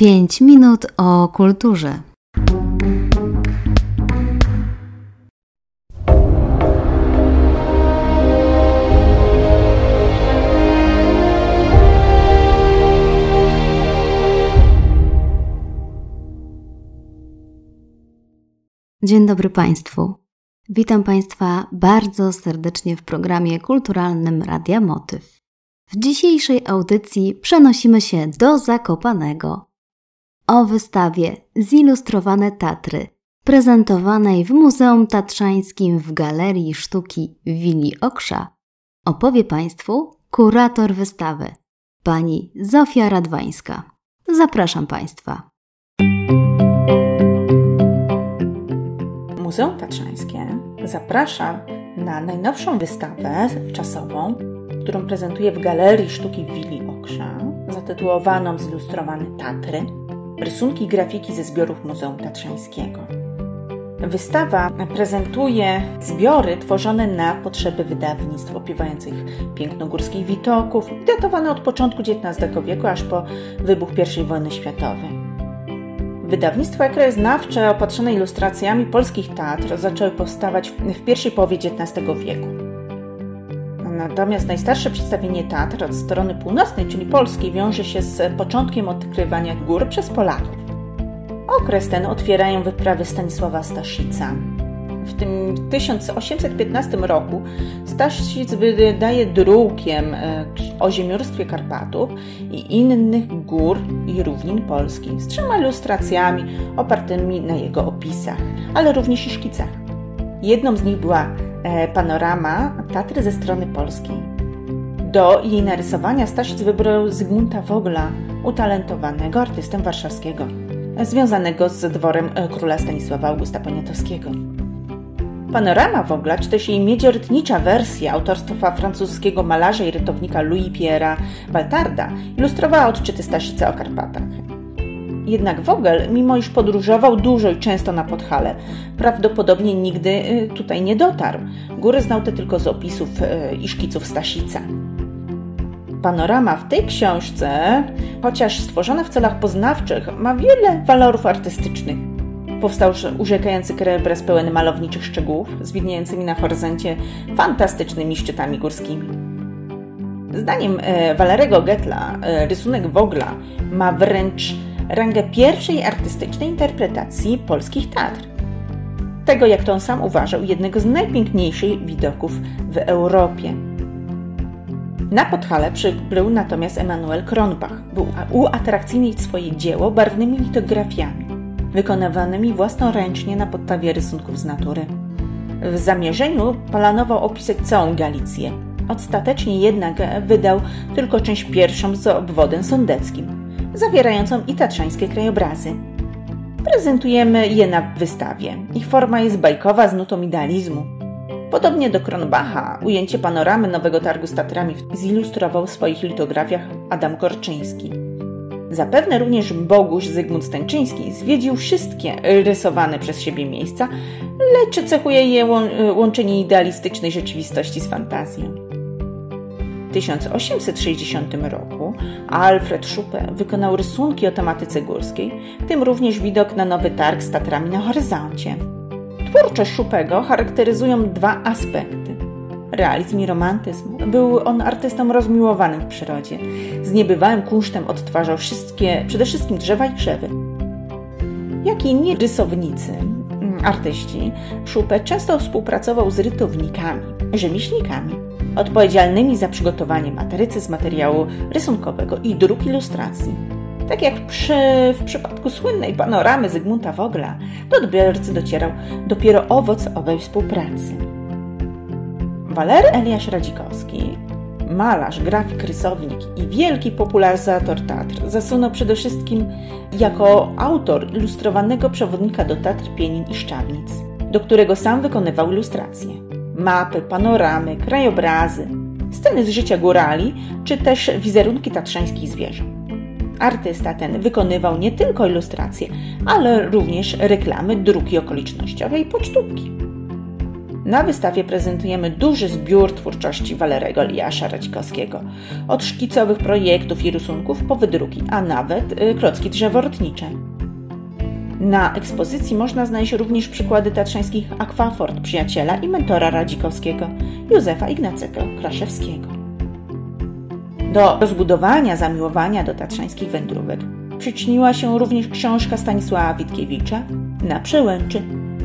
5 minut o kulturze. Dzień dobry Państwu. Witam Państwa bardzo serdecznie w programie kulturalnym Radia Motyw. W dzisiejszej audycji przenosimy się do Zakopanego o wystawie Zilustrowane Tatry, prezentowanej w Muzeum Tatrzańskim w Galerii Sztuki Wili Oksza, opowie Państwu kurator wystawy, pani Zofia Radwańska. Zapraszam Państwa. Muzeum Tatrzańskie zaprasza na najnowszą wystawę czasową, którą prezentuje w Galerii Sztuki Wili Oksza, zatytułowaną Zilustrowane Tatry – rysunki i grafiki ze zbiorów Muzeum Tatrzańskiego. Wystawa prezentuje zbiory tworzone na potrzeby wydawnictw opiewających piękno górskich widoków, datowane od początku XIX wieku aż po wybuch I wojny światowej. Wydawnictwa krajoznawcze opatrzone ilustracjami polskich teatr zaczęły powstawać w pierwszej połowie XIX wieku. Natomiast najstarsze przedstawienie Tatr od strony północnej, czyli polskiej, wiąże się z początkiem odkrywania gór przez Polaków. Okres ten otwierają wyprawy Stanisława Staszica. W tym 1815 roku Staszic wydaje drukiem e, o ziemiórstwie Karpatów i innych gór i równin polskich z trzema ilustracjami opartymi na jego opisach, ale również i szkicach. Jedną z nich była panorama Tatry ze strony polskiej. Do jej narysowania Staszic wybrał Zygmunta Wogla, utalentowanego artystę warszawskiego, związanego z dworem e, króla Stanisława Augusta Poniatowskiego. Panorama Wogla, czy też jej miedziorytnicza wersja autorstwa francuskiego malarza i rytownika Louis Pierre'a Baltarda, ilustrowała odczyty Staszica o Karpatach. Jednak Vogel, mimo iż podróżował dużo i często na Podhale, prawdopodobnie nigdy y, tutaj nie dotarł. Góry znał te tylko z opisów y, i szkiców Stasica. Panorama w tej książce, chociaż stworzona w celach poznawczych, ma wiele walorów artystycznych. Powstał urzekający krajobraz pełen malowniczych szczegółów, z widniejącymi na horyzoncie fantastycznymi szczytami górskimi. Zdaniem Walerego Getla rysunek Wogla ma wręcz rangę pierwszej artystycznej interpretacji polskich teatr. Tego, jak to on sam uważał, jednego z najpiękniejszych widoków w Europie. Na Podhale przybył natomiast Emanuel Kronbach, by uatrakcyjnić swoje dzieło barwnymi litografiami, wykonywanymi własnoręcznie na podstawie rysunków z natury. W zamierzeniu planował opisać całą Galicję. Ostatecznie jednak wydał tylko część pierwszą z obwodem sądeckim, zawierającą i tatrzańskie krajobrazy. Prezentujemy je na wystawie. Ich forma jest bajkowa z nutą idealizmu. Podobnie do Kronbacha, ujęcie panoramy Nowego Targu z Tatrami zilustrował w swoich litografiach Adam Korczyński. Zapewne również Boguś Zygmunt Stańczyński zwiedził wszystkie rysowane przez siebie miejsca, lecz cechuje je łączenie idealistycznej rzeczywistości z fantazją. 1860 roku Alfred Schuppe wykonał rysunki o tematyce górskiej, w tym również widok na nowy targ z Tatrami na horyzoncie. Twórczość Schuppego charakteryzują dwa aspekty. Realizm i romantyzm. Był on artystą rozmiłowanym w przyrodzie. Z niebywałym kunsztem odtwarzał wszystkie, przede wszystkim drzewa i krzewy. Jak i inni rysownicy, mm, artyści, Schuppe często współpracował z rytownikami, rzemieślnikami odpowiedzialnymi za przygotowanie matrycy z materiału rysunkowego i druk ilustracji. Tak jak przy, w przypadku słynnej panoramy Zygmunta Wogla, do odbiorcy docierał dopiero owoc owej współpracy. Walery Eliasz Radzikowski, malarz, grafik, rysownik i wielki popularyzator Tatr, zasunął przede wszystkim jako autor ilustrowanego przewodnika do Tatr, Pienin i Szczawnic, do którego sam wykonywał ilustracje mapy, panoramy, krajobrazy, sceny z życia górali, czy też wizerunki tatrzańskich zwierząt. Artysta ten wykonywał nie tylko ilustracje, ale również reklamy, druki okolicznościowe i pocztówki. Na wystawie prezentujemy duży zbiór twórczości Walerego Liasza Radzikowskiego. Od szkicowych projektów i rysunków po wydruki, a nawet y, klocki drzeworotnicze. Na ekspozycji można znaleźć również przykłady tatrzańskich akwafort przyjaciela i mentora Radzikowskiego, Józefa Ignacego Kraszewskiego. Do rozbudowania zamiłowania do tatrzańskich wędrówek przyczyniła się również książka Stanisława Witkiewicza Na przełęczy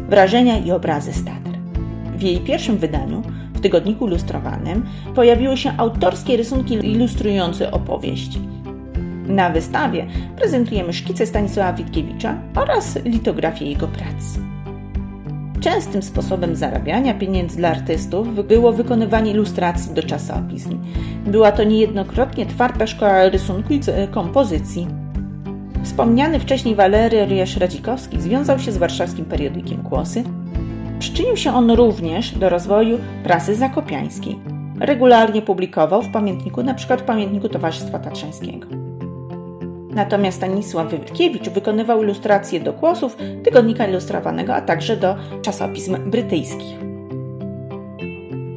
Wrażenia i obrazy z Tatr. W jej pierwszym wydaniu, w tygodniku ilustrowanym, pojawiły się autorskie rysunki ilustrujące opowieść. Na wystawie prezentujemy szkice Stanisława Witkiewicza oraz litografię jego prac. Częstym sposobem zarabiania pieniędzy dla artystów było wykonywanie ilustracji do czasopism. Była to niejednokrotnie twarda szkoła rysunku i kompozycji. Wspomniany wcześniej Walery Ryjasz Radzikowski związał się z warszawskim periodikiem Kłosy. Przyczynił się on również do rozwoju prasy zakopiańskiej. Regularnie publikował w pamiętniku, np. w pamiętniku Towarzystwa Tatrzańskiego. Natomiast Stanisław Wywitkiewicz wykonywał ilustracje do głosów, tygodnika ilustrowanego, a także do czasopism brytyjskich.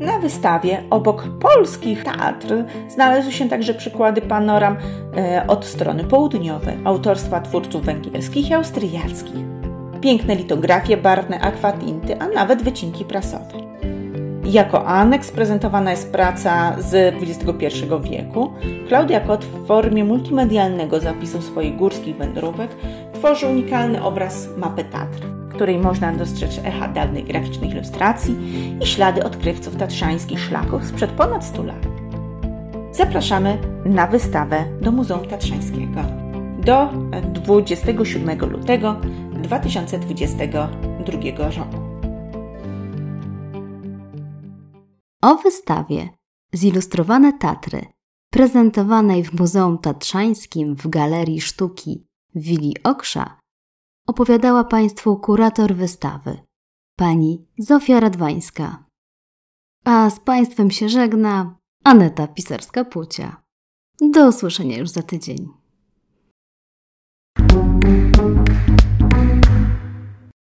Na wystawie obok polskich teatr znalazły się także przykłady panoram e, od strony południowej, autorstwa twórców węgierskich i austriackich. Piękne litografie, barwne akwatinty, a nawet wycinki prasowe. Jako aneks prezentowana jest praca z XXI wieku. Klaudia Kot w formie multimedialnego zapisu swoich górskich wędrówek tworzy unikalny obraz mapy Tatr, w której można dostrzec echa dawnej graficznej ilustracji i ślady odkrywców tatrzańskich szlaków sprzed ponad 100 lat. Zapraszamy na wystawę do Muzeum Tatrzańskiego do 27 lutego 2022 roku. O wystawie Zilustrowane Tatry, prezentowanej w Muzeum Tatrzańskim w Galerii Sztuki Wili Oksza, opowiadała Państwu kurator wystawy, pani Zofia Radwańska. A z Państwem się żegna Aneta Pisarska-Pucia. Do usłyszenia już za tydzień.